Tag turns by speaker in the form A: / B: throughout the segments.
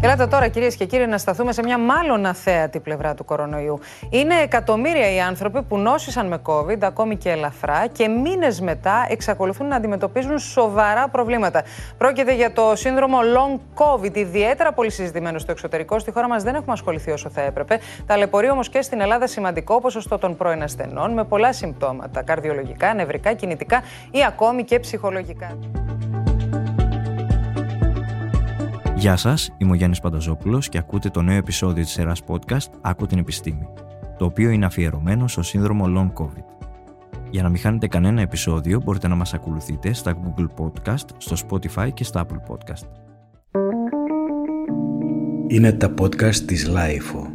A: Και Ελάτε τώρα, κυρίες και κύριοι, να σταθούμε σε μια μάλλον αθέατη πλευρά του κορονοϊού. Είναι εκατομμύρια οι άνθρωποι που νόσησαν με COVID, ακόμη και ελαφρά, και μήνες μετά εξακολουθούν να αντιμετωπίζουν σοβαρά προβλήματα. Πρόκειται για το σύνδρομο Long COVID, ιδιαίτερα πολύ συζητημένο στο εξωτερικό. Στη χώρα μας δεν έχουμε ασχοληθεί όσο θα έπρεπε. Ταλαιπωρεί όμως και στην Ελλάδα σημαντικό ποσοστό των πρώην ασθενών με πολλά συμπτώματα, καρδιολογικά, νευρικά, κινητικά ή ακόμη και ψυχολογικά.
B: Γεια σας, είμαι ο Γιάννης Πανταζόπουλος και ακούτε το νέο επεισόδιο της σειρά podcast Άκου την Επιστήμη, το οποίο είναι αφιερωμένο στο σύνδρομο Long COVID. Για να μην χάνετε κανένα επεισόδιο, μπορείτε να μας ακολουθείτε στα Google Podcast, στο Spotify και στα Apple Podcast.
C: Είναι τα podcast της Lifeo.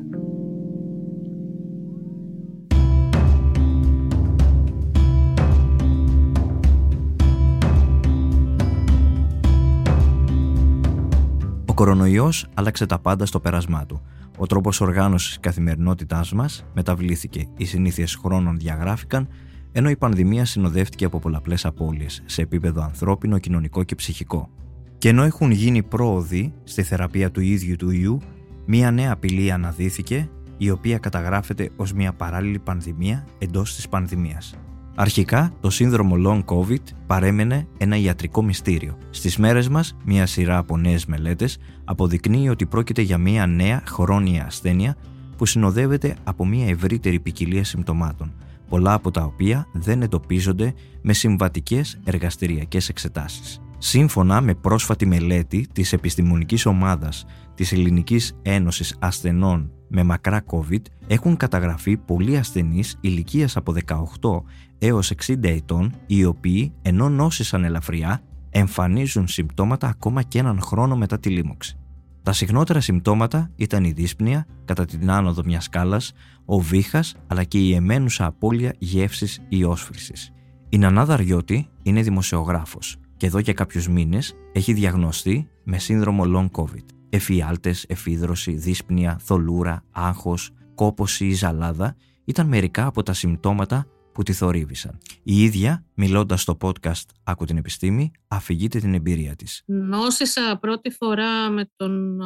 B: Κορονοϊός άλλαξε τα πάντα στο πέρασμά του. Ο τρόπος οργάνωσης της καθημερινότητάς μας μεταβλήθηκε, οι συνήθειες χρόνων διαγράφηκαν, ενώ η πανδημία συνοδεύτηκε από πολλαπλές απώλειες σε επίπεδο ανθρώπινο, κοινωνικό και ψυχικό. Και ενώ έχουν γίνει πρόοδοι στη θεραπεία του ίδιου του ιού, μία νέα απειλή αναδύθηκε, η οποία καταγράφεται ως μια παράλληλη πανδημία εντός της πανδημίας. Αρχικά, το σύνδρομο Long COVID παρέμενε ένα ιατρικό μυστήριο. Στις μέρες μας, μια σειρά από νέες μελέτες αποδεικνύει ότι πρόκειται για μια νέα χρόνια ασθένεια που συνοδεύεται από μια ευρύτερη ποικιλία συμπτωμάτων, πολλά από τα οποία δεν εντοπίζονται με συμβατικές εργαστηριακές εξετάσεις. Σύμφωνα με πρόσφατη μελέτη της επιστημονικής ομάδας της Ελληνικής Ένωσης Ασθενών με μακρά COVID έχουν καταγραφεί πολλοί ασθενείς ηλικίας από 18 έως 60 ετών οι οποίοι ενώ νόσησαν ελαφριά εμφανίζουν συμπτώματα ακόμα και έναν χρόνο μετά τη λίμωξη. Τα συχνότερα συμπτώματα ήταν η δύσπνοια κατά την άνοδο μιας σκάλας, ο βήχας αλλά και η εμένουσα απώλεια γεύσης ή όσφρησης. Η Νανά Δαριώτη είναι δημοσιογράφος και εδώ για κάποιους μήνες έχει διαγνωστεί με σύνδρομο Long COVID. Εφιάλτες, εφίδρωση, δύσπνοια, θολούρα, άγχος, κόποση ή ζαλάδα ήταν μερικά από τα συμπτώματα που τη θορύβησαν. Η ίδια, μιλώντας στο podcast «Άκου την επιστήμη», αφηγείται την εμπειρία της.
D: Νόσησα πρώτη φορά με τον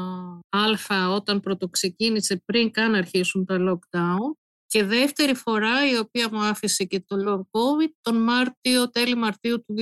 D: Α όταν πρωτοξεκίνησε πριν καν αρχίσουν τα lockdown και δεύτερη φορά η οποία μου άφησε και το long covid τον Μάρτιο, τέλη Μαρτίου του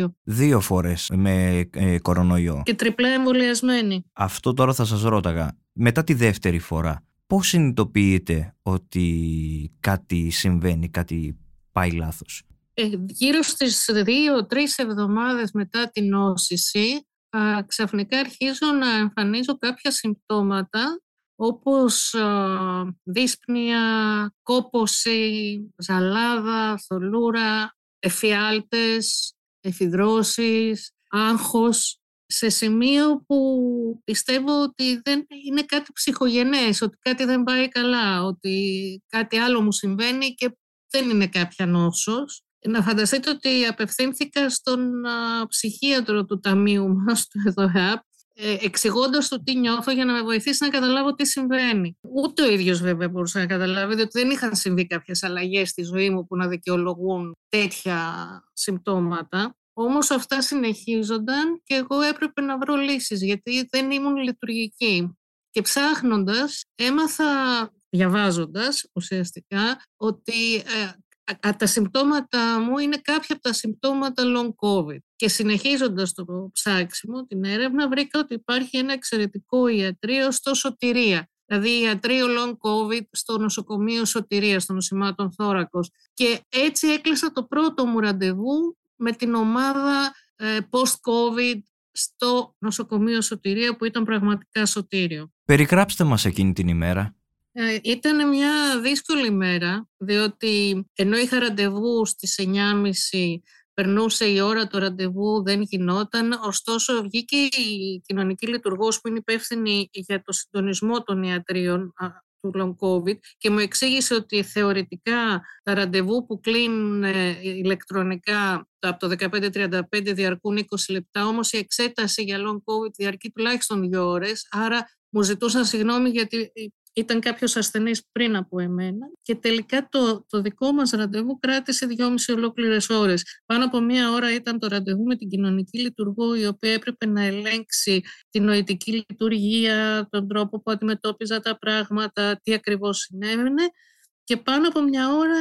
D: 2022.
B: Δύο φορές με ε, κορονοϊό.
D: Και τριπλά εμβολιασμένη.
B: Αυτό τώρα θα σας ρώταγα. Μετά τη δεύτερη φορά, πώς συνειδητοποιείτε ότι κάτι συμβαίνει, κάτι πάει λάθος;
D: Ε, γύρω στις δύο-τρεις εβδομάδες μετά την νόσηση, α, ξαφνικά αρχίζω να εμφανίζω κάποια συμπτώματα όπως α, δύσπνοια, κόποση, ζαλάδα, θολούρα, εφιάλτες, εφιδρώσεις, άγχος σε σημείο που πιστεύω ότι δεν είναι κάτι ψυχογενές, ότι κάτι δεν πάει καλά, ότι κάτι άλλο μου συμβαίνει και δεν είναι κάποια νόσος. Να φανταστείτε ότι απευθύνθηκα στον ψυχίατρο του ταμείου μας, του ΕΔΟΕΑΠ, ε, εξηγώντας το τι νιώθω για να με βοηθήσει να καταλάβω τι συμβαίνει. Ούτε ο ίδιος βέβαια μπορούσε να καταλάβει, διότι δεν είχαν συμβεί κάποιες αλλαγές στη ζωή μου που να δικαιολογούν τέτοια συμπτώματα. Όμως αυτά συνεχίζονταν και εγώ έπρεπε να βρω λύσεις γιατί δεν ήμουν λειτουργική. Και ψάχνοντας έμαθα, διαβάζοντας ουσιαστικά, ότι ε, τα συμπτώματα μου είναι κάποια από τα συμπτώματα long COVID. Και συνεχίζοντας το ψάξιμο, την έρευνα, βρήκα ότι υπάρχει ένα εξαιρετικό ιατρείο στο Σωτηρία. Δηλαδή ιατρείο long COVID στο νοσοκομείο Σωτηρίας, στο νοσημάτων θώρακος. Και έτσι έκλεισα το πρώτο μου ραντεβού με την ομάδα ε, post-COVID στο νοσοκομείο Σωτηρία που ήταν πραγματικά σωτήριο.
B: Περιγράψτε μας εκείνη την ημέρα.
D: Ε, ήταν μια δύσκολη ημέρα, διότι ενώ είχα ραντεβού στις 9.30 περνούσε η ώρα το ραντεβού, δεν γινόταν. Ωστόσο, βγήκε η κοινωνική λειτουργός που είναι υπεύθυνη για το συντονισμό των ιατρίων του long COVID και μου εξήγησε ότι θεωρητικά τα ραντεβού που κλείνουν ε, ηλεκτρονικά από το 15-35 διαρκούν 20 λεπτά, όμως η εξέταση για long COVID διαρκεί τουλάχιστον δύο ώρες, άρα μου ζητούσαν συγγνώμη γιατί ήταν κάποιος ασθενής πριν από εμένα και τελικά το, το δικό μας ραντεβού κράτησε δυόμιση ολόκληρες ώρες. Πάνω από μία ώρα ήταν το ραντεβού με την κοινωνική λειτουργό η οποία έπρεπε να ελέγξει την νοητική λειτουργία, τον τρόπο που αντιμετώπιζα τα πράγματα, τι ακριβώς συνέβαινε και πάνω από μια ώρα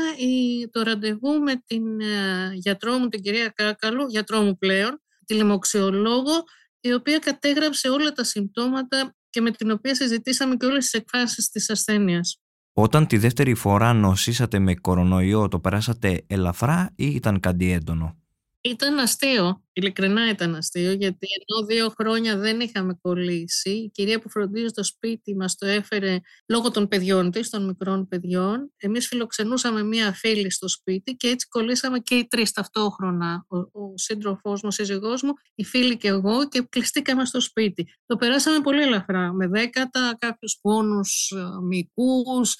D: το ραντεβού με την ε, γιατρό μου, την κυρία Κάκαλου, γιατρό μου πλέον, τη λοιμοξιολόγο, η οποία κατέγραψε όλα τα συμπτώματα και με την οποία συζητήσαμε και όλες τις εκφάσεις της ασθένειας.
B: Όταν τη δεύτερη φορά νοσήσατε με κορονοϊό, το περάσατε ελαφρά ή ήταν κάτι έντονο;
D: Ήταν αστείο, ειλικρινά ήταν αστείο, γιατί ενώ δύο χρόνια δεν είχαμε κολλήσει, η κυρία που φροντίζει το σπίτι μας το έφερε λόγω των παιδιών της, των μικρών παιδιών. Εμείς φιλοξενούσαμε μία φίλη στο σπίτι και έτσι κολλήσαμε και οι τρεις ταυτόχρονα, ο, ο σύντροφός μου, ο σύζυγός μου, η φίλη και εγώ και κλειστήκαμε στο σπίτι. Το περάσαμε πολύ ελαφρά, με δέκατα, κάποιους πόνους ε, μυκούς,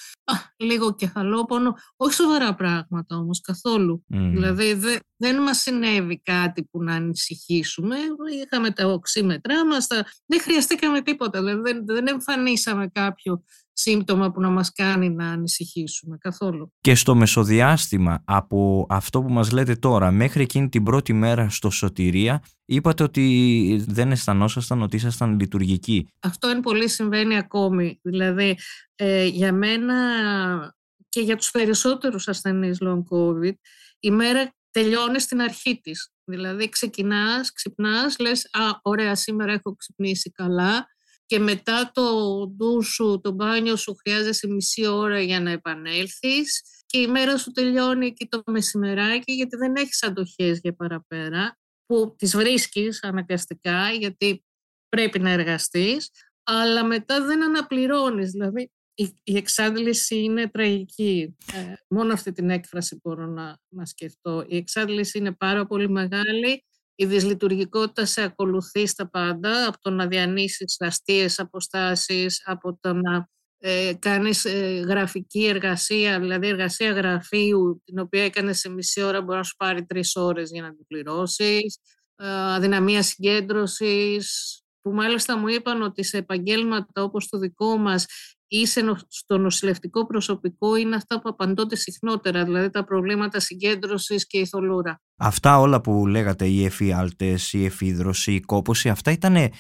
D: λίγο κεφαλόπονο, όχι σοβαρά πράγματα όμως καθόλου. Δηλαδή δεν μας συνέβη κάτι που να ανησυχήσουμε. Είχαμε τα οξύμετρά μας, δεν χρειαστήκαμε τίποτα. Δεν, δεν εμφανίσαμε κάποιο σύμπτωμα που να μας κάνει να ανησυχήσουμε καθόλου.
B: Και στο μεσοδιάστημα από αυτό που μας λέτε τώρα μέχρι εκείνη την πρώτη μέρα στο Σωτηρία είπατε ότι δεν αισθανόσασταν ότι ήσασταν λειτουργικοί.
D: Αυτό είναι πολύ συμβαίνει ακόμη. Δηλαδή ε, για μένα και για τους περισσότερους ασθενείς long COVID η μέρα τελειώνει στην αρχή της. Δηλαδή ξεκινάς, ξυπνάς, λες «Α, ωραία, σήμερα έχω ξυπνήσει καλά» και μετά το ντου σου, το μπάνιο σου χρειάζεσαι μισή ώρα για να επανέλθεις και η μέρα σου τελειώνει εκεί το μεσημεράκι γιατί δεν έχεις αντοχές για παραπέρα που τις βρίσκεις αναγκαστικά γιατί πρέπει να εργαστείς αλλά μετά δεν αναπληρώνεις, δηλαδή η, εξάντληση είναι τραγική. Ε, μόνο αυτή την έκφραση μπορώ να, να σκεφτώ. Η εξάντληση είναι πάρα πολύ μεγάλη. Η δυσλειτουργικότητα σε ακολουθεί στα πάντα, από το να διανύσεις αστείες αποστάσεις, από το να ε, κάνεις ε, γραφική εργασία, δηλαδή εργασία γραφείου, την οποία έκανες σε μισή ώρα, μπορεί να σου πάρει τρεις ώρες για να την πληρώσεις, ε, αδυναμία συγκέντρωσης, που μάλιστα μου είπαν ότι σε επαγγέλματα όπως το δικό μας ή στο νοσηλευτικό προσωπικό είναι αυτά που απαντώνται συχνότερα, δηλαδή τα προβλήματα συγκέντρωσης και η θολούρα.
B: Αυτά όλα που λέγατε, οι εφιάλτες, η εφίδρωση, η κόπωση, αυτά ήταν ε,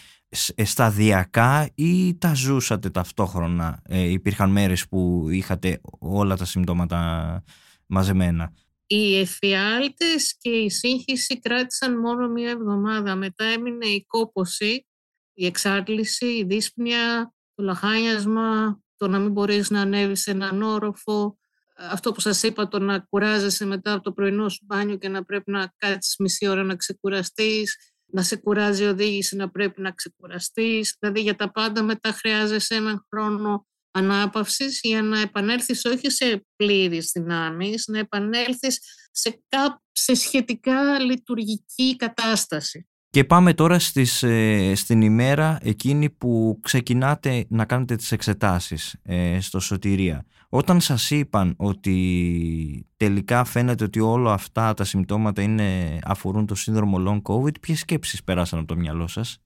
B: σταδιακά ή τα ζούσατε ταυτόχρονα; Ε, υπήρχαν μέρες που είχατε όλα τα συμπτώματα μαζεμένα;
D: Οι εφιάλτες και η σύγχυση κράτησαν μόνο μία εβδομάδα. Μετά έμεινε η κόποση, η εξάρτηση, η δύσπνοια, το λαχάνιασμα, το να μην μπορείς να ανέβεις σε έναν όροφο, αυτό που σας είπα, το να κουράζεσαι μετά από το πρωινό σου μπάνιο και να πρέπει να κάτσεις μισή ώρα να ξεκουραστείς, να σε κουράζει η οδήγηση να πρέπει να ξεκουραστείς. Δηλαδή για τα πάντα μετά χρειάζεσαι έναν χρόνο ανάπαυσης για να επανέλθεις όχι σε πλήρης δυνάμεις, να επανέλθεις σε, σε σχετικά λειτουργική κατάσταση.
B: Και πάμε τώρα στις, ε, στην ημέρα εκείνη που ξεκινάτε να κάνετε τις εξετάσεις ε, στο Σωτηρία. Όταν σας είπαν ότι τελικά φαίνεται ότι όλα αυτά τα συμπτώματα είναι, αφορούν το σύνδρομο long covid, ποιες σκέψεις περάσαν από το μυαλό σας;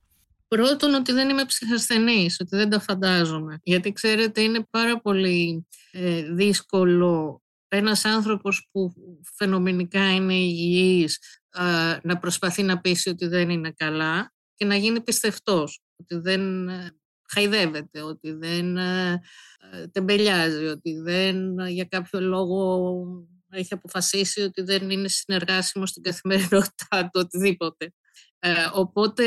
D: Πρώτον ότι δεν είμαι ψυχασθενής, ότι δεν τα φαντάζομαι. Γιατί ξέρετε είναι πάρα πολύ ε, δύσκολο ένας άνθρωπος που φαινομενικά είναι υγιής να προσπαθεί να πείσει ότι δεν είναι καλά και να γίνει πιστευτός, ότι δεν ε, χαϊδεύεται, ότι δεν ε, ε, τεμπελιάζει, ότι δεν για κάποιο λόγο έχει αποφασίσει ότι δεν είναι συνεργάσιμο στην καθημερινότητά του, οτιδήποτε. οπότε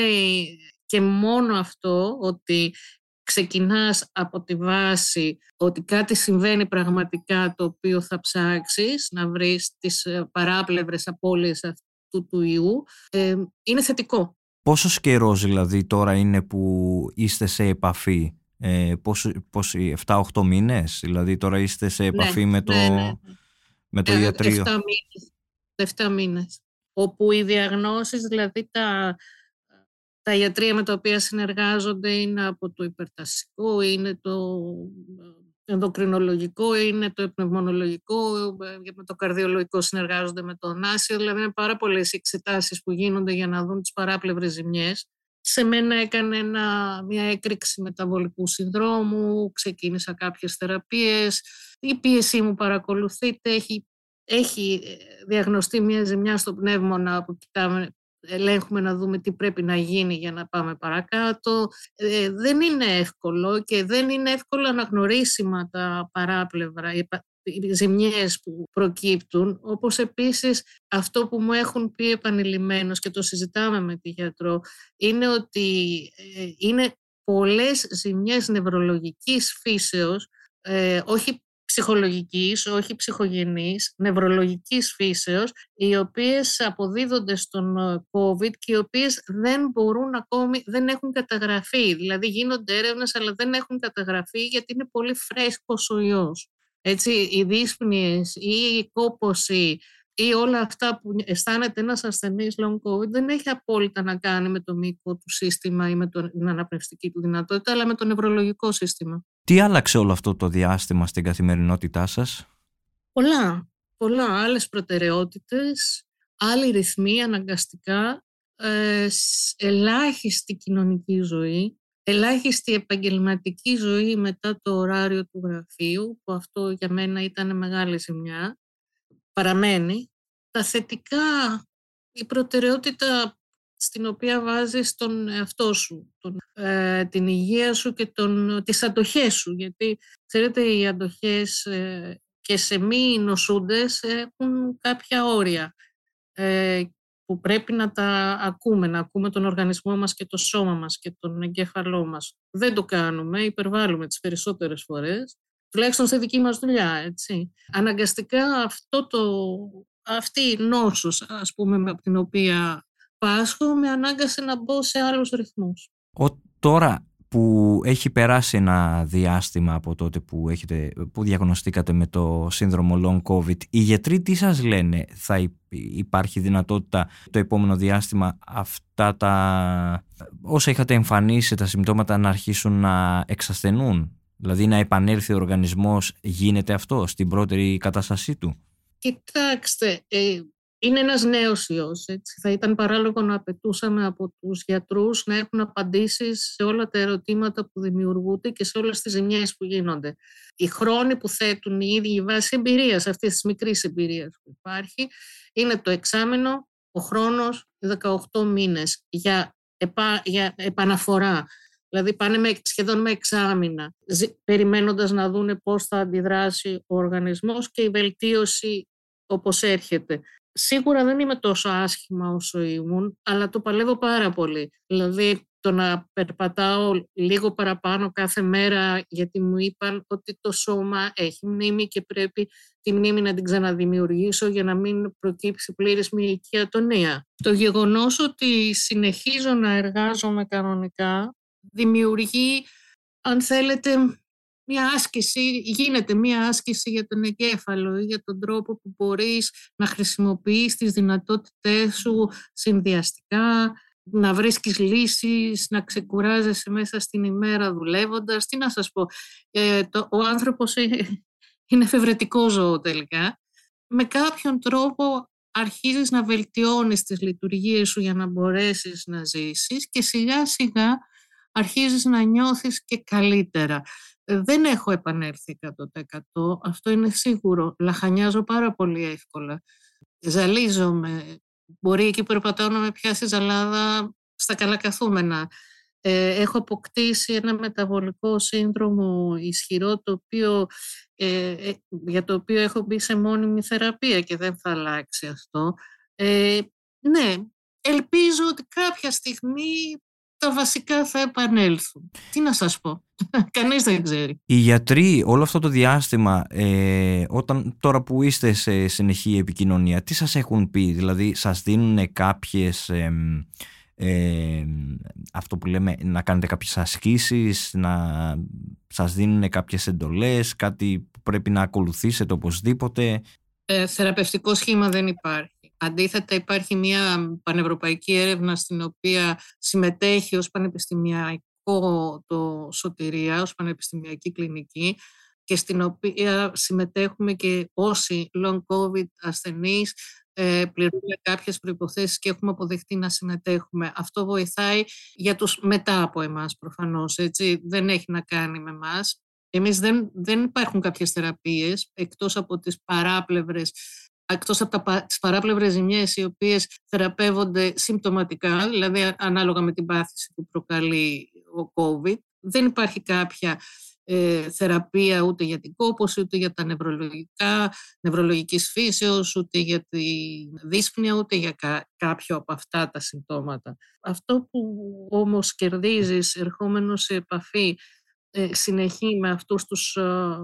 D: και μόνο αυτό ότι ξεκινάς από τη βάση ότι κάτι συμβαίνει πραγματικά το οποίο θα ψάξεις, να βρεις τις παράπλευρες απώλειες του, του ιού ε, είναι θετικό.
B: Πόσο καιρός δηλαδή τώρα είναι που είστε σε επαφή, ε, πώς, 7-8 μήνες, δηλαδή τώρα είστε σε επαφή
D: ναι,
B: με το,
D: ναι, ναι.
B: Με το ε, ιατρείο;
D: 7 μήνες, 7 μήνες. Όπου οι διαγνώσεις, δηλαδή τα, τα ιατρία με τα οποία συνεργάζονται είναι από το υπερτασικό, είναι το ενδοκρινολογικό, είναι το πνευμονολογικό, ε, με το καρδιολογικό συνεργάζονται με το νάσιο, δηλαδή είναι πάρα πολλές εξετάσεις που γίνονται για να δουν τις παράπλευρες ζημιές. Σε μένα έκανε ένα, μια έκρηξη μεταβολικού συνδρόμου, ξεκίνησα κάποιες θεραπείες, η πίεσή μου παρακολουθείται, έχει, έχει ε, διαγνωστεί μια ζημιά στο πνεύμονα που κοιτάμε, ελέγχουμε να δούμε τι πρέπει να γίνει για να πάμε παρακάτω. Ε, δεν είναι εύκολο και δεν είναι εύκολο αναγνωρίσιμα τα παράπλευρα, οι ζημιές που προκύπτουν, όπως επίσης αυτό που μου έχουν πει επανειλημμένως και το συζητάμε με τη γιατρό, είναι ότι ε, είναι πολλές ζημιές νευρολογικής φύσεως, ε, όχι ψυχολογικής, όχι ψυχογενής, νευρολογικής φύσεως, οι οποίες αποδίδονται στον ε, COVID και οι οποίες δεν μπορούν ακόμη, δεν έχουν καταγραφεί. Δηλαδή γίνονται έρευνες αλλά δεν έχουν καταγραφεί γιατί είναι πολύ φρέσκος ο ιός. Έτσι, οι δύσπνιες ή η κόπωση ή όλα αυτά που αισθάνεται ένας ασθενής long COVID δεν έχει απόλυτα να κάνει με το μήκο του σύστημα ή με την αναπνευστική του δυνατότητα, αλλά με το νευρολογικό σύστημα.
B: Τι άλλαξε όλο αυτό το διάστημα στην καθημερινότητά σας;
D: Πολλά, πολλά. Άλλες προτεραιότητες, άλλη ρυθμή αναγκαστικά, ε, ελάχιστη κοινωνική ζωή, ελάχιστη επαγγελματική ζωή μετά το ωράριο του γραφείου, που αυτό για μένα ήταν μεγάλη ζημιά, παραμένει. Τα θετικά, η προτεραιότητα στην οποία βάζεις τον εαυτό σου, τον, ε, την υγεία σου και τον, τις αντοχές σου. Γιατί, ξέρετε, οι αντοχές ε, και σε μη νοσούντες έχουν κάποια όρια. Ε, που πρέπει να τα ακούμε, να ακούμε τον οργανισμό μας και το σώμα μας και τον εγκέφαλό μας. Δεν το κάνουμε, υπερβάλλουμε τις περισσότερες φορές, τουλάχιστον στη δική μας δουλειά, έτσι. Αναγκαστικά αυτό το, αυτή η νόσος, ας πούμε, από την οποία πάσχω, με ανάγκασε να μπω σε άλλους ρυθμούς.
B: Ο, τώρα, που έχει περάσει ένα διάστημα από τότε που, έχετε, που διαγνωστήκατε με το σύνδρομο long covid οι γιατροί τι σας λένε θα υπάρχει δυνατότητα το επόμενο διάστημα αυτά τα όσα είχατε εμφανίσει τα συμπτώματα να αρχίσουν να εξασθενούν; Δηλαδή να επανέλθει ο οργανισμός γίνεται αυτό στην πρώτερη κατάστασή του;
D: Κοιτάξτε, ε, είναι ένας νέος ιός. Έτσι. Θα ήταν παράλογο να απαιτούσαμε από τους γιατρούς να έχουν απαντήσεις σε όλα τα ερωτήματα που δημιουργούνται και σε όλες τις ζημιές που γίνονται. Οι χρόνοι που θέτουν οι ίδιοι βάσεις εμπειρίας, αυτής της μικρής εμπειρίας που υπάρχει, είναι το εξάμεινο, ο χρόνος, 18 μήνες για, επα, για επαναφορά. Δηλαδή πάνε με, σχεδόν με εξάμεινα, περιμένοντας να δούνε πώς θα αντιδράσει ο οργανισμός και η βελτίωση όπως έρχεται σίγουρα δεν είμαι τόσο άσχημα όσο ήμουν, αλλά το παλεύω πάρα πολύ. Δηλαδή, το να περπατάω λίγο παραπάνω κάθε μέρα γιατί μου είπαν ότι το σώμα έχει μνήμη και πρέπει τη μνήμη να την ξαναδημιουργήσω για να μην προκύψει πλήρης μυϊκή ατονία. Το γεγονός ότι συνεχίζω να εργάζομαι κανονικά δημιουργεί, αν θέλετε, μια άσκηση, γίνεται μια άσκηση για τον εγκέφαλο ή για τον τρόπο που μπορείς να χρησιμοποιείς τις δυνατότητές σου συνδυαστικά, να βρίσκεις λύσεις, να ξεκουράζεσαι μέσα στην ημέρα δουλεύοντας. Τι να σας πω, ε, το, ο άνθρωπος είναι εφευρετικό ζώο τελικά. Με κάποιον τρόπο αρχίζεις να βελτιώνεις τις λειτουργίες σου για να μπορέσεις να ζήσεις και σιγά σιγά αρχίζεις να νιώθεις και καλύτερα. Ε, δεν έχω επανέλθει 100%. Αυτό είναι σίγουρο. Λαχανιάζω πάρα πολύ εύκολα. Ζαλίζομαι. Μπορεί εκεί που περπατάω να με πιάσει ζαλάδα στα καλά καθούμενα. Ε, έχω αποκτήσει ένα μεταβολικό σύνδρομο ισχυρό το οποίο, ε, ε, για το οποίο έχω μπει σε μόνιμη θεραπεία και δεν θα αλλάξει αυτό. ναι, ελπίζω ότι κάποια στιγμή τα βασικά θα επανέλθουν. Τι να σας πω. Κανείς δεν ξέρει.
B: Οι γιατροί όλο αυτό το διάστημα, ε, όταν, τώρα που είστε σε συνεχή επικοινωνία, τι σας έχουν πει, δηλαδή σας δίνουν κάποιες... Ε, αυτό που λέμε να κάνετε κάποιες ασκήσεις, να σας δίνουν κάποιες εντολές, κάτι που πρέπει να ακολουθήσετε οπωσδήποτε;
D: Ε, θεραπευτικό σχήμα δεν υπάρχει. Αντίθετα υπάρχει μια πανευρωπαϊκή έρευνα στην οποία συμμετέχει ως πανεπιστημιακό το Σωτηρία, ως πανεπιστημιακή κλινική και στην οποία συμμετέχουμε και όσοι long covid ασθενείς ε, πληρούμε κάποιες προϋποθέσεις και έχουμε αποδεχτεί να συμμετέχουμε. Αυτό βοηθάει για τους μετά από εμάς προφανώς, έτσι. Δεν έχει να κάνει με εμάς. Εμείς δεν, δεν υπάρχουν κάποιες θεραπείες εκτός από τις παράπλευρες εκτός από τα, τις παράπλευρες ζημιές οι οποίες θεραπεύονται συμπτωματικά, δηλαδή ανάλογα με την πάθηση που προκαλεί ο COVID. Δεν υπάρχει κάποια ε, θεραπεία ούτε για την κόπωση, ούτε για τα νευρολογικά, νευρολογικής φύσεως, ούτε για τη δύσπνοια, ούτε για κάποιο από αυτά τα συμπτώματα. Αυτό που όμως κερδίζεις ερχόμενος σε επαφή ε, συνεχή με αυτούς τους ε,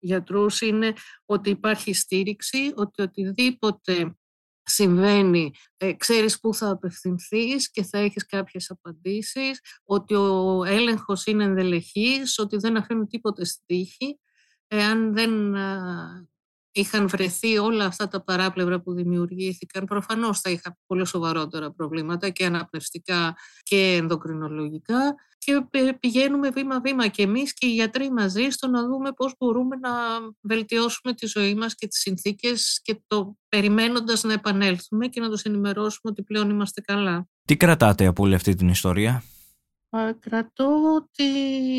D: γιατρούς είναι ότι υπάρχει στήριξη, ότι οτιδήποτε συμβαίνει, ε, ξέρεις πού θα απευθυνθείς και θα έχεις κάποιες απαντήσεις, ότι ο έλεγχος είναι ενδελεχής, ότι δεν αφήνουν τίποτε στη τύχη. Εάν δεν είχαν βρεθεί όλα αυτά τα παράπλευρα που δημιουργήθηκαν, προφανώς θα είχαν πολύ σοβαρότερα προβλήματα και αναπνευστικά και ενδοκρινολογικά και πηγαίνουμε βήμα-βήμα και εμείς και οι γιατροί μαζί στο να δούμε πώς μπορούμε να βελτιώσουμε τη ζωή μας και τις συνθήκες και το περιμένοντας να επανέλθουμε και να τους ενημερώσουμε ότι πλέον είμαστε καλά.
B: Τι κρατάτε από όλη αυτή την ιστορία;
D: Κρατώ ότι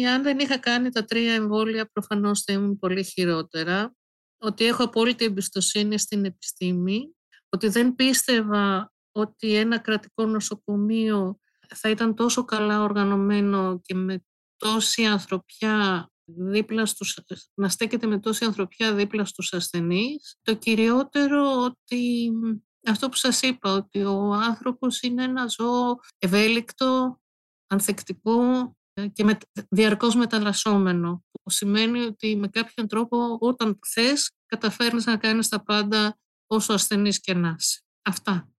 D: αν δεν είχα κάνει τα τρία εμβόλια προφανώς θα ήμουν πολύ χειρότερα ότι έχω απόλυτη εμπιστοσύνη στην επιστήμη, ότι δεν πίστευα ότι ένα κρατικό νοσοκομείο θα ήταν τόσο καλά οργανωμένο και με τόση ανθρωπιά δίπλα στους, να στέκεται με τόση ανθρωπιά δίπλα στους ασθενείς. Το κυριότερο ότι αυτό που σας είπα, ότι ο άνθρωπος είναι ένα ζώο ευέλικτο, ανθεκτικό και με, διαρκώς μεταλλασσόμενο που σημαίνει ότι με κάποιον τρόπο όταν θες καταφέρνεις να κάνεις τα πάντα όσο ασθενής και να είσαι. Αυτά.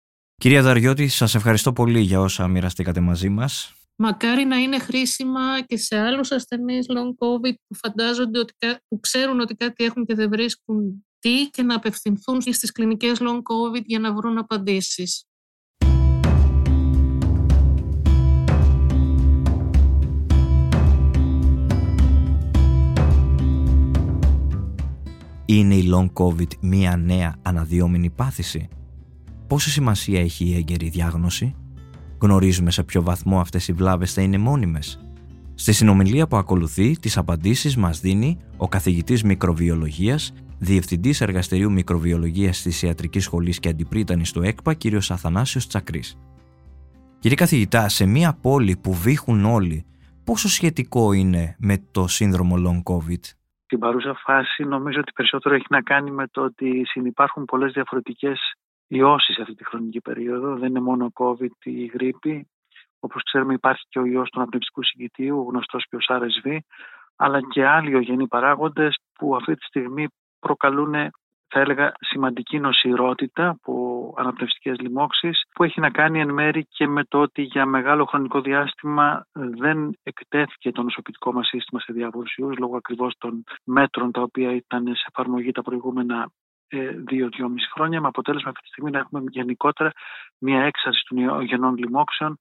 B: Κυρία Δαριώτη, σας ευχαριστώ πολύ για όσα μοιραστήκατε μαζί μας.
D: Μακάρι να είναι χρήσιμα και σε άλλους ασθενείς long COVID που φαντάζονται ότι, που ξέρουν ότι κάτι έχουν και δεν βρίσκουν τι και να απευθυνθούν στις κλινικές long COVID για να βρουν απαντήσεις.
B: Είναι η long COVID μία νέα αναδυόμενη πάθηση; Πόση σημασία έχει η έγκαιρη διάγνωση; Γνωρίζουμε σε ποιο βαθμό αυτές οι βλάβες θα είναι μόνιμες; Στη συνομιλία που ακολουθεί, τις απαντήσεις μας δίνει ο καθηγητής μικροβιολογίας, διευθυντής εργαστηρίου μικροβιολογίας της Ιατρικής Σχολής και Αντιπρίτανης του ΕΚΠΑ, κ. Αθανάσιος Τσακρής. Κύριε καθηγητά, σε μία πόλη που βήχουν όλοι, πόσο σχετικό είναι με το σύνδρομο long COVID?
E: στην παρούσα φάση νομίζω ότι περισσότερο έχει να κάνει με το ότι συνεπάρχουν πολλές διαφορετικές ιώσεις αυτή τη χρονική περίοδο. Δεν είναι μόνο COVID ή γρήπη. Όπως ξέρουμε υπάρχει και ο ιός του αναπνευστικού συγκητίου, γνωστός και ως RSV, αλλά και άλλοι ογενεί παράγοντες που αυτή τη στιγμή προκαλούν θα έλεγα σημαντική νοσηρότητα από αναπνευστικές λοιμώξεις που έχει να κάνει εν μέρη και με το ότι για μεγάλο χρονικό διάστημα δεν εκτέθηκε το νοσοποιητικό μας σύστημα σε διάφορους ιούς λόγω ακριβώς των μέτρων τα οποία ήταν σε εφαρμογή τα προηγούμενα ε, δύο-δυόμιση χρόνια με αποτέλεσμα αυτή τη στιγμή να έχουμε γενικότερα μια έξαρση των γενών λοιμόξεων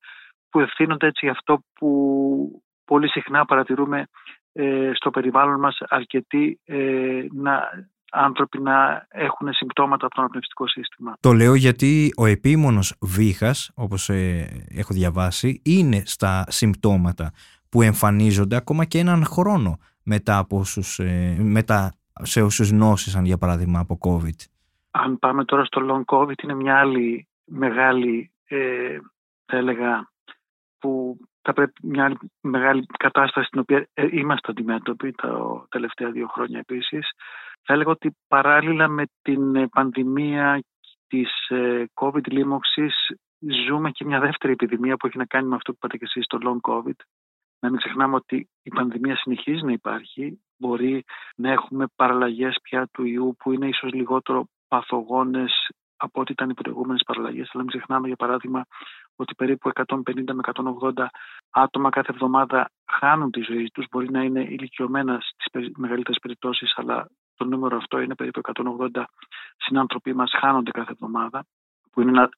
E: που ευθύνονται έτσι για αυτό που πολύ συχνά παρατηρούμε ε, στο περιβάλλον μας αρκετοί ε, να άνθρωποι να έχουν συμπτώματα από το αναπνευστικό σύστημα.
B: Το λέω γιατί ο επίμονος βήχας, όπως ε, έχω διαβάσει, είναι στα συμπτώματα που εμφανίζονται ακόμα και έναν χρόνο μετά, από όσους, ε, μετά σε όσους νόσησαν για παράδειγμα από COVID.
E: Αν πάμε τώρα στο long COVID είναι μια άλλη μεγάλη ε, θα έλεγα που θα πρέπει μια άλλη μεγάλη κατάσταση στην οποία ε, είμαστε αντιμέτωποι τα τελευταία δύο χρόνια επίσης θα έλεγα ότι παράλληλα με την ε, πανδημία της ε, COVID λίμωξης ζούμε και μια δεύτερη επιδημία που έχει να κάνει με αυτό που είπατε και εσείς, το long COVID. Να μην ξεχνάμε ότι η πανδημία συνεχίζει να υπάρχει. Μπορεί να έχουμε παραλλαγές πια του ιού που είναι ίσως λιγότερο παθογόνες από ό,τι ήταν οι προηγούμενες παραλλαγές. Αλλά μην ξεχνάμε, για παράδειγμα, ότι περίπου 150 με 180 άτομα κάθε εβδομάδα χάνουν τη ζωή τους. Μπορεί να είναι ηλικιωμένα στις μεγαλύτερες περιπτώσεις, αλλά το νούμερο αυτό είναι περίπου 180 συνάνθρωποι μας χάνονται κάθε εβδομάδα, που είναι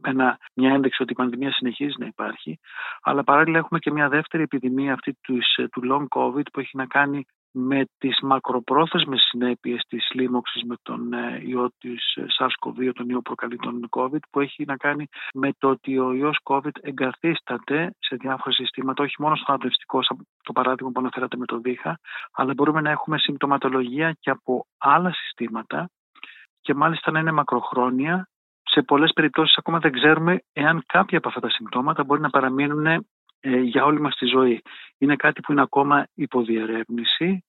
E: ένα, μια ένδειξη ότι η πανδημία συνεχίζει να υπάρχει. Αλλά παράλληλα έχουμε και μια δεύτερη επιδημία αυτή του, του long covid που έχει να κάνει με τις μακροπρόθεσμες συνέπειες της λίμωξης με τον ε, ιό της ε, SARS-CoV-2, τον ιό προκαλεί τον COVID, που έχει να κάνει με το ότι ο ιός COVID εγκαθίσταται σε διάφορα συστήματα, όχι μόνο στο αναπνευστικό, το παράδειγμα που αναφέρατε με το ΔΥΧΑ, αλλά μπορούμε να έχουμε συμπτωματολογία και από άλλα συστήματα και μάλιστα να είναι μακροχρόνια. Σε πολλές περιπτώσεις ακόμα δεν ξέρουμε εάν κάποια από αυτά τα συμπτώματα μπορεί να παραμείνουν ε, για όλη μας τη ζωή. Είναι κάτι που είναι ακόμα υποδιερεύνηση ε,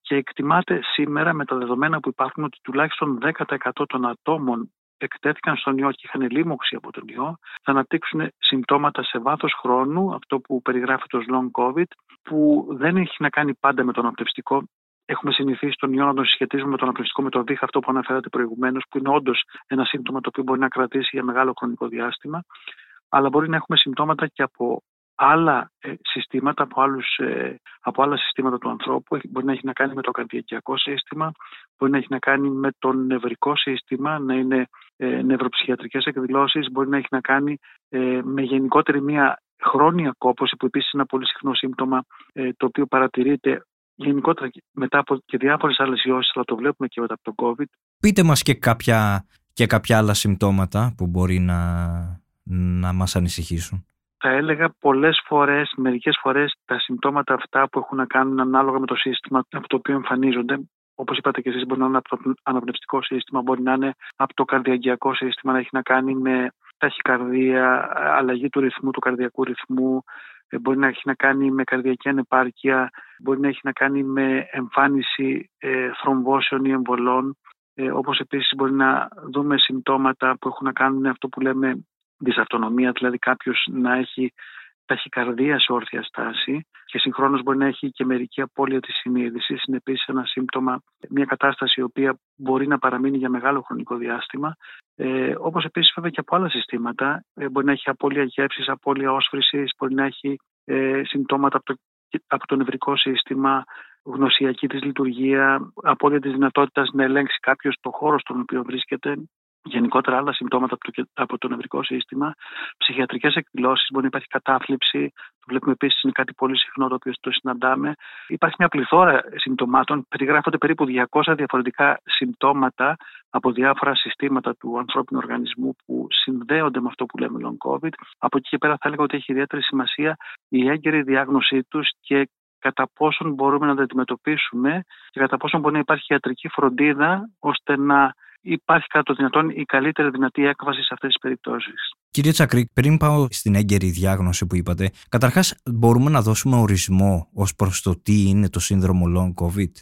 E: και εκτιμάται σήμερα με τα δεδομένα που υπάρχουν ότι τουλάχιστον 10% των ατόμων εκτέθηκαν στον ιό και είχαν λίμωξη από τον ιό, θα αναπτύξουν συμπτώματα σε βάθος χρόνου, αυτό που περιγράφεται ως long COVID, που δεν έχει να κάνει πάντα με τον αναπνευστικό. Έχουμε συνηθίσει τον ιό να τον συσχετίζουμε με τον αναπνευστικό, με το δίχα αυτό που αναφέρατε προηγουμένως, που είναι όντως ένα σύμπτωμα το οποίο μπορεί να κρατήσει για μεγάλο χρονικό διάστημα. Αλλά μπορεί να έχουμε συμπτώματα και από άλλα ε, συστήματα, από, άλλους, ε, από άλλα συστήματα του ανθρώπου. Μπορεί να έχει να κάνει με το καρδιακιακό σύστημα, μπορεί να έχει να κάνει με το νευρικό σύστημα, να είναι ε, νευροψυχιατρικές εκδηλώσεις, μπορεί να έχει να κάνει με γενικότερη μια χρόνια κόπωση, που επίσης είναι ένα πολύ συχνό σύμπτωμα, το οποίο παρατηρείται γενικότερα μετά από και διάφορες άλλες ιώσεις, αλλά το βλέπουμε και μετά από τον COVID.
B: Πείτε μας και κάποια, και κάποια άλλα συμπτώματα που μπορεί να, να μας ανησυχήσουν
E: θα έλεγα πολλές φορές, μερικές φορές τα συμπτώματα αυτά που έχουν να κάνουν ανάλογα με το σύστημα από το οποίο εμφανίζονται, Όπως είπατε και εσείς, μπορεί να είναι από το αναπνευστικό σύστημα, μπορεί να είναι από το καρδιακιακό σύστημα, να έχει να κάνει με ταχυκαρδία, αλλαγή του ρυθμού, του καρδιακού ρυθμού, ε, μπορεί να έχει να κάνει με καρδιακή ανεπάρκεια, μπορεί να έχει να κάνει με εμφάνιση ε, θρομβώσεων ή εμβολών. Ε, όπως επίσης μπορεί να δούμε συμπτώματα που έχουν να κάνουν με αυτό που λέμε δυσαυτονομία, δηλαδή κάποιος να έχει ταχυκαρδία σε όρθια στάση και συγχρόνως μπορεί να έχει και μερική απώλεια της συνείδησης. Είναι επίσης ένα σύμπτωμα, μια κατάσταση η οποία μπορεί να παραμείνει για μεγάλο χρονικό διάστημα. Ε, όπως επίσης βέβαια και από άλλα συστήματα. Ε, μπορεί να έχει απώλεια γεύσης, απώλεια όσφρησης, μπορεί να έχει ε, συμπτώματα από το, από το νευρικό σύστημα, γνωσιακή της λειτουργία, απώλεια της δυνατότητας να ελέγξει κάποιος το χώρο στον οποίο βρίσκεται γενικότερα άλλα συμπτώματα από το, νευρικό σύστημα, ψυχιατρικές εκδηλώσεις, μπορεί να υπάρχει κατάθλιψη, το βλέπουμε επίσης είναι κάτι πολύ συχνό το οποίο το συναντάμε. Υπάρχει μια πληθώρα συμπτωμάτων, περιγράφονται περίπου 200 διαφορετικά συμπτώματα από διάφορα συστήματα του ανθρώπινου οργανισμού που συνδέονται με αυτό που λέμε long COVID. Από εκεί και πέρα θα έλεγα ότι έχει ιδιαίτερη σημασία η έγκαιρη διάγνωσή τους και κατά πόσον μπορούμε να τα αντιμετωπίσουμε και κατά πόσον μπορεί να υπάρχει ιατρική φροντίδα ώστε να υπάρχει κατά το δυνατόν η καλύτερη δυνατή έκβαση σε αυτές τις περιπτώσεις.
B: Κύριε Τσακρή, πριν πάω στην έγκαιρη διάγνωση που είπατε, καταρχάς μπορούμε να δώσουμε ορισμό ως προς το τι είναι το σύνδρομο Long COVID;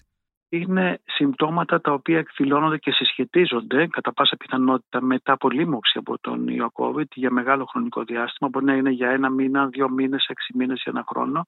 E: Είναι συμπτώματα τα οποία εκδηλώνονται και συσχετίζονται κατά πάσα πιθανότητα μετά από λίμωξη από τον ιό COVID για μεγάλο χρονικό διάστημα. Μπορεί να είναι για ένα μήνα, δύο μήνες, έξι μήνες ή ένα χρόνο.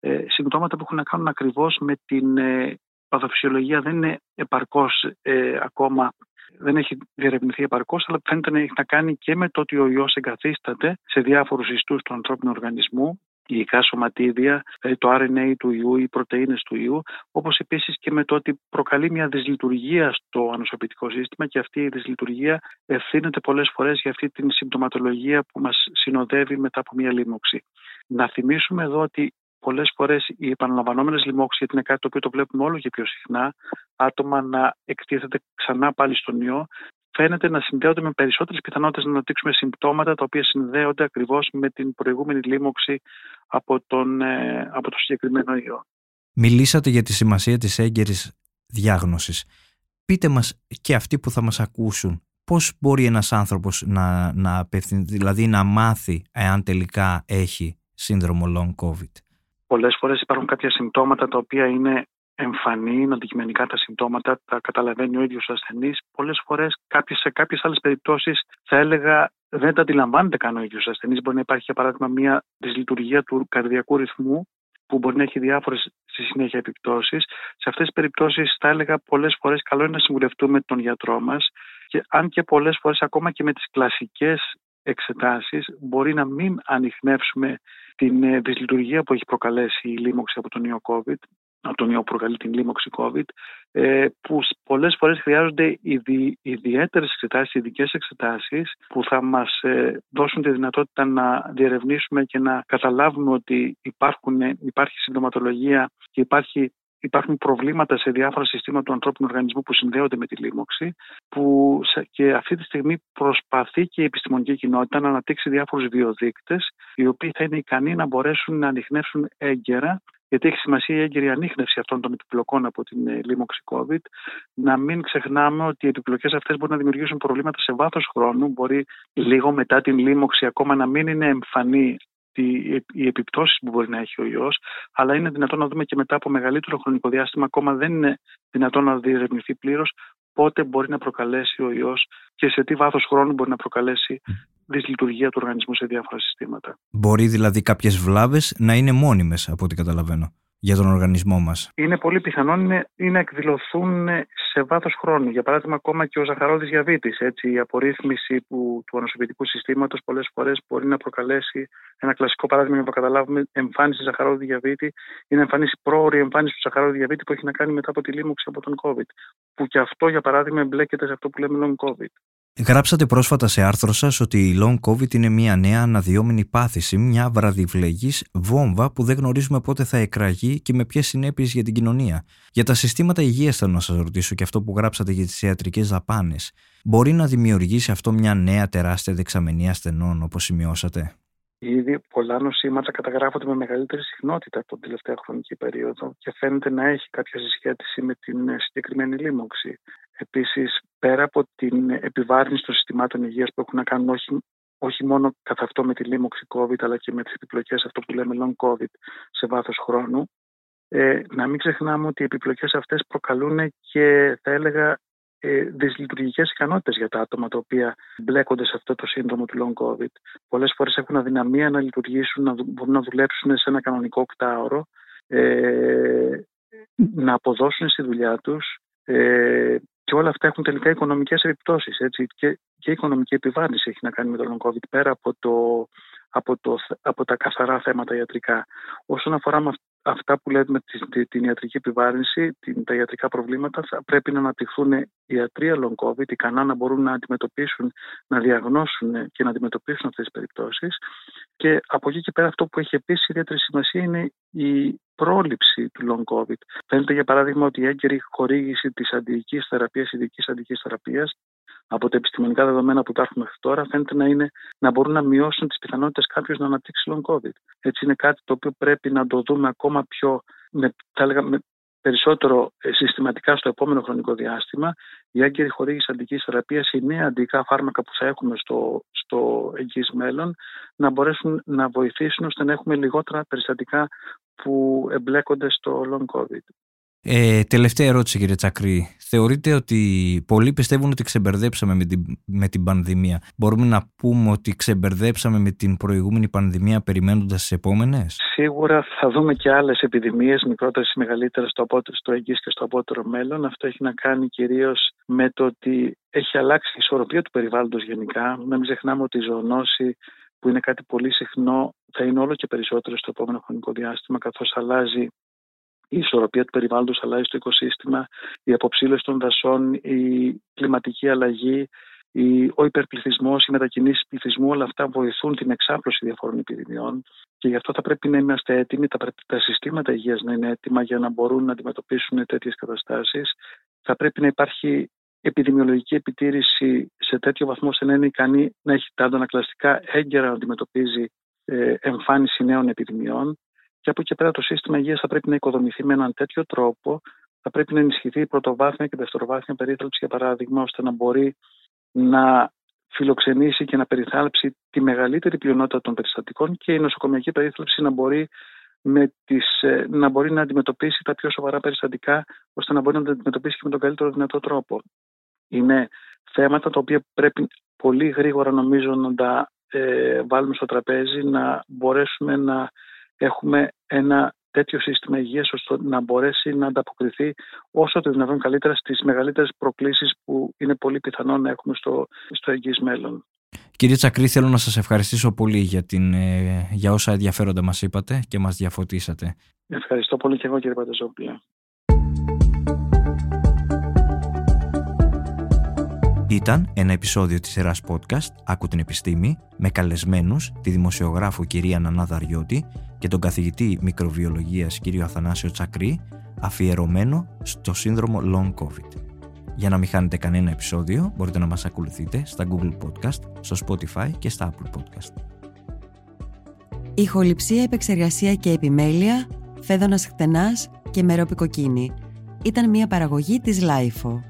E: Ε, συμπτώματα που έχουν να κάνουν ακριβώς με την ε, παθοφυσιολογία δεν είναι επαρκώς ε, ακόμα δεν έχει διερευνηθεί επαρκώς, αλλά φαίνεται να έχει να κάνει και με το ότι ο ιός εγκαθίσταται σε διάφορους ιστούς του ανθρώπινου οργανισμού, υλικά σωματίδια, δηλαδή το RNA του ιού, οι πρωτενε του ιού, όπως επίσης και με το ότι προκαλεί μια δυσλειτουργία στο ανοσοποιητικό σύστημα και αυτή η δυσλειτουργία ευθύνεται πολλές φορές για αυτή την συμπτωματολογία που μας συνοδεύει μετά από μια λίμωξη. Να θυμίσουμε εδώ ότι πολλές φορές οι επαναλαμβανόμενες λοιμώξεις, γιατί είναι κάτι το οποίο το βλέπουμε όλο και πιο συχνά, άτομα να εκτίθεται ξανά πάλι στον ιό, φαίνεται να συνδέονται με περισσότερες πιθανότητες να αναπτύξουμε συμπτώματα τα οποία συνδέονται ακριβώς με την προηγούμενη λίμωξη από τον, ε, από το συγκεκριμένο ιό.
B: Μιλήσατε για τη σημασία της έγκαιρης διάγνωσης. Πείτε μας και αυτοί που θα μας ακούσουν πώς μπορεί ένας άνθρωπος να, να δηλαδή να μάθει εάν τελικά έχει σύνδρομο long COVID;
E: Πολλές φορές υπάρχουν κάποια συμπτώματα τα οποία είναι εμφανή, είναι αντικειμενικά τα συμπτώματα, τα καταλαβαίνει ο ίδιος ο ασθενής. Πολλές φορές κάποιες, σε κάποιες άλλες περιπτώσεις θα έλεγα δεν τα αντιλαμβάνεται καν ο ίδιος ο ασθενής. Μπορεί να υπάρχει για παράδειγμα μια δυσλειτουργία του καρδιακού ρυθμού που μπορεί να έχει διάφορες στη συνέχεια επιπτώσεις. Σε αυτές τις περιπτώσεις, θα έλεγα πολλές φορές καλό είναι να συμβουλευτούμε τον γιατρό μας. Και αν και πολλές φορές, ακόμα και με τις κλασικές εξετάσεις μπορεί να μην ανοιχνεύσουμε την ε, δυσλειτουργία που έχει προκαλέσει η λίμωξη από τον ιό COVID, από τον ιό προκαλεί την λίμωξη COVID, ε, που πολλές φορές χρειάζονται ειδι, ιδιαίτερες εξετάσεις, ειδικές εξετάσεις που θα μας ε, δώσουν τη δυνατότητα να διερευνήσουμε και να καταλάβουμε ότι υπάρχουν, υπάρχει συντοματολογία και υπάρχει υπάρχουν προβλήματα σε διάφορα συστήματα του ανθρώπινου οργανισμού που συνδέονται με τη λίμωξη που και αυτή τη στιγμή προσπαθεί και η επιστημονική κοινότητα να αναπτύξει διάφορους βιοδείκτες οι οποίοι θα είναι ικανοί να μπορέσουν να ανοιχνεύσουν έγκαιρα γιατί έχει σημασία η έγκαιρη ανείχνευση αυτών των επιπλοκών από την ε, λίμωξη COVID. Να μην ξεχνάμε ότι οι επιπλοκές αυτές μπορούν να δημιουργήσουν προβλήματα σε βάθος χρόνου. Μπορεί λίγο μετά την λίμωξη ακόμα να μην είναι εμφανή οι επιπτώσεις που μπορεί να έχει ο ιός, αλλά είναι δυνατόν να δούμε και μετά από μεγαλύτερο χρονικό διάστημα, ακόμα δεν είναι δυνατόν να διερευνηθεί πλήρως πότε μπορεί να προκαλέσει ο ιός και σε τι βάθος χρόνου μπορεί να προκαλέσει δυσλειτουργία του οργανισμού σε διάφορα συστήματα.
B: Μπορεί δηλαδή κάποιες βλάβες να είναι μόνιμες, από ό,τι καταλαβαίνω για τον οργανισμό μας.
E: Είναι πολύ πιθανόν είναι, να εκδηλωθούν σε βάθος χρόνου. Για παράδειγμα, ακόμα και ο ζαχαρόδης διαβήτης. Η απορρίθμιση που, του ανοσοποιητικού συστήματος πολλές φορές μπορεί να προκαλέσει ένα κλασικό παράδειγμα για να το καταλάβουμε. Εμφάνιση ζαχαρόδη διαβήτη είναι εμφάνιση πρόορη εμφάνιση του ζαχαρόδη διαβήτη που έχει να κάνει μετά από τη λίμωξη από τον COVID. Που και αυτό, για παράδειγμα, εμπλέκεται σε αυτό που λέμε long COVID.
B: Γράψατε πρόσφατα σε άρθρο σας ότι η Long COVID είναι μια νέα αναδυόμενη πάθηση, μια βραδιβλεγής βόμβα που δεν γνωρίζουμε πότε θα εκραγεί και με ποιες συνέπειες για την κοινωνία. Για τα συστήματα υγείας θέλω να σας ρωτήσω και αυτό που γράψατε για τις ιατρικές δαπάνες. Μπορεί να δημιουργήσει αυτό μια νέα τεράστια δεξαμενή ασθενών όπως σημειώσατε;
E: Ήδη πολλά νοσήματα καταγράφονται με μεγαλύτερη συχνότητα τον τελευταίο χρονική περίοδο και φαίνεται να έχει κάποια συσχέτιση με την συγκεκριμένη λίμωξη. Επίσης, πέρα από την επιβάρυνση των συστημάτων υγείας που έχουν να κάνουν όχι, όχι μόνο καθ' αυτό με τη λίμωξη COVID, αλλά και με τις επιπλοκές, αυτό που λέμε long COVID, σε βάθος χρόνου, ε, να μην ξεχνάμε ότι οι επιπλοκές αυτές προκαλούν και, θα έλεγα, ε, δυσλειτουργικές ικανότητες για τα άτομα τα οποία μπλέκονται σε αυτό το σύνδρομο του long COVID. Πολλές φορές έχουν αδυναμία να λειτουργήσουν, να μπορούν να δουλέψουν σε ένα κανονικό οκτάωρο, ε, να αποδώσουν στη δουλειά τους. Ε, και όλα αυτά έχουν τελικά οικονομικές επιπτώσεις. Και, και η οικονομική επιβάρυνση έχει να κάνει με το long COVID πέρα από, το, από, το, από τα καθαρά θέματα ιατρικά. Όσον αφορά με αυτά που λέμε την, την ιατρική επιβάρυνση, την, τα ιατρικά προβλήματα, θα πρέπει να αναπτυχθούν ιατροί long COVID, ικανά να μπορούν να αντιμετωπίσουν, να διαγνώσουν και να αντιμετωπίσουν αυτές τις περιπτώσεις. Και από εκεί και πέρα αυτό που έχει επίσης ιδιαίτερη σημασία είναι η πρόληψη του long COVID. Φαίνεται για παράδειγμα ότι η έγκαιρη χορήγηση της αντιοική θεραπείας, ειδικής αντιοική θεραπείας, από τα επιστημονικά δεδομένα που υπάρχουν μέχρι τώρα, φαίνεται να, είναι, να μπορούν να μειώσουν τις πιθανότητες κάποιος να αναπτύξει long COVID. Έτσι είναι κάτι το οποίο πρέπει να το δούμε ακόμα πιο, με, θα έλεγα, με περισσότερο ε, συστηματικά στο επόμενο χρονικό διάστημα. Η έγκαιρη χορήγηση αντικής θεραπείας, οι νέα αντικά φάρμακα που θα έχουμε στο, στο εγγύς μέλλον, να μπορέσουν να βοηθήσουν ώστε να έχουμε λιγότερα περιστατικά που εμπλέκονται στο long COVID.
B: Ε, τελευταία ερώτηση κύριε Τσακρή. Θεωρείτε ότι πολλοί πιστεύουν ότι ξεμπερδέψαμε με την, με την πανδημία; Μπορούμε να πούμε ότι ξεμπερδέψαμε με την προηγούμενη πανδημία περιμένοντας τις επόμενες;
E: Σίγουρα θα δούμε και άλλες επιδημίες, μικρότερες ή μεγαλύτερες, στο, στο εγγύς και στο απότερο μέλλον. Αυτό έχει να κάνει κυρίως με το ότι έχει αλλάξει η ισορροπία του περιβάλλοντος γενικά. Μην ξεχνάμε ότι η ζωονόση που είναι κάτι πολύ συχνό, θα είναι όλο και περισσότερο στο επόμενο χρονικό διάστημα, καθώς αλλάζει η ισορροπία του περιβάλλοντος αλλάζει στο οικοσύστημα, η αποψήλωση των δασών, η κλιματική αλλαγή, ο υπερπληθυσμός, οι μετακινήσεις πληθυσμού, όλα αυτά βοηθούν την εξάπλωση διαφόρων επιδημιών και γι' αυτό θα πρέπει να είμαστε έτοιμοι, τα, τα συστήματα υγείας να είναι έτοιμα για να μπορούν να αντιμετωπίσουν τέτοιες καταστάσεις. Θα πρέπει να υπάρχει επιδημιολογική επιτήρηση σε τέτοιο βαθμό ώστε να είναι ικανή να έχει τα αντανακλαστικά έγκαιρα να αντιμετωπίζει ε, εμφάνιση νέων επιδημιών. Και από εκεί πέρα το σύστημα υγείας θα πρέπει να οικοδομηθεί με έναν τέτοιο τρόπο. Θα πρέπει να ενισχυθεί η πρωτοβάθμια και δευτεροβάθμια περίθαλψη, για παράδειγμα, ώστε να μπορεί να φιλοξενήσει και να περιθάλψει τη μεγαλύτερη πλειονότητα των περιστατικών και η νοσοκομιακή περίθαλψη να μπορεί, με τις, ε, να μπορεί να αντιμετωπίσει τα πιο σοβαρά περιστατικά, ώστε να μπορεί να τα αντιμετωπίσει και με τον καλύτερο δυνατό τρόπο. Είναι θέματα τα οποία πρέπει πολύ γρήγορα νομίζω να τα ε, βάλουμε στο τραπέζι, να μπορέσουμε να έχουμε ένα τέτοιο σύστημα υγείας ώστε να μπορέσει να ανταποκριθεί όσο το δυνατόν καλύτερα στις μεγαλύτερες προκλήσεις που είναι πολύ πιθανό να έχουμε στο, στο εγγύς μέλλον.
B: Κύριε Τσακρή, θέλω να σας ευχαριστήσω πολύ για, την, ε, για όσα ενδιαφέροντα μας είπατε και μας διαφωτίσατε.
E: Ευχαριστώ πολύ και εγώ κύριε Πανταζόπουλα.
B: Ήταν ένα επεισόδιο της σειράς podcast «Άκου την επιστήμη» με καλεσμένους τη δημοσιογράφο κυρία Νανά Δαριώτη και τον καθηγητή μικροβιολογίας κύριο Αθανάσιο Τσακρή αφιερωμένο στο σύνδρομο Long COVID. Για να μην χάνετε κανένα επεισόδιο, μπορείτε να μας ακολουθείτε στα Google Podcast, στο Spotify και στα Apple Podcast.
F: Ηχοληψία, επεξεργασία και επιμέλεια, Φαίδωνας Κτενάς και Μερόπη Κοκκίνη. Ήταν μια παραγωγή της LiFO.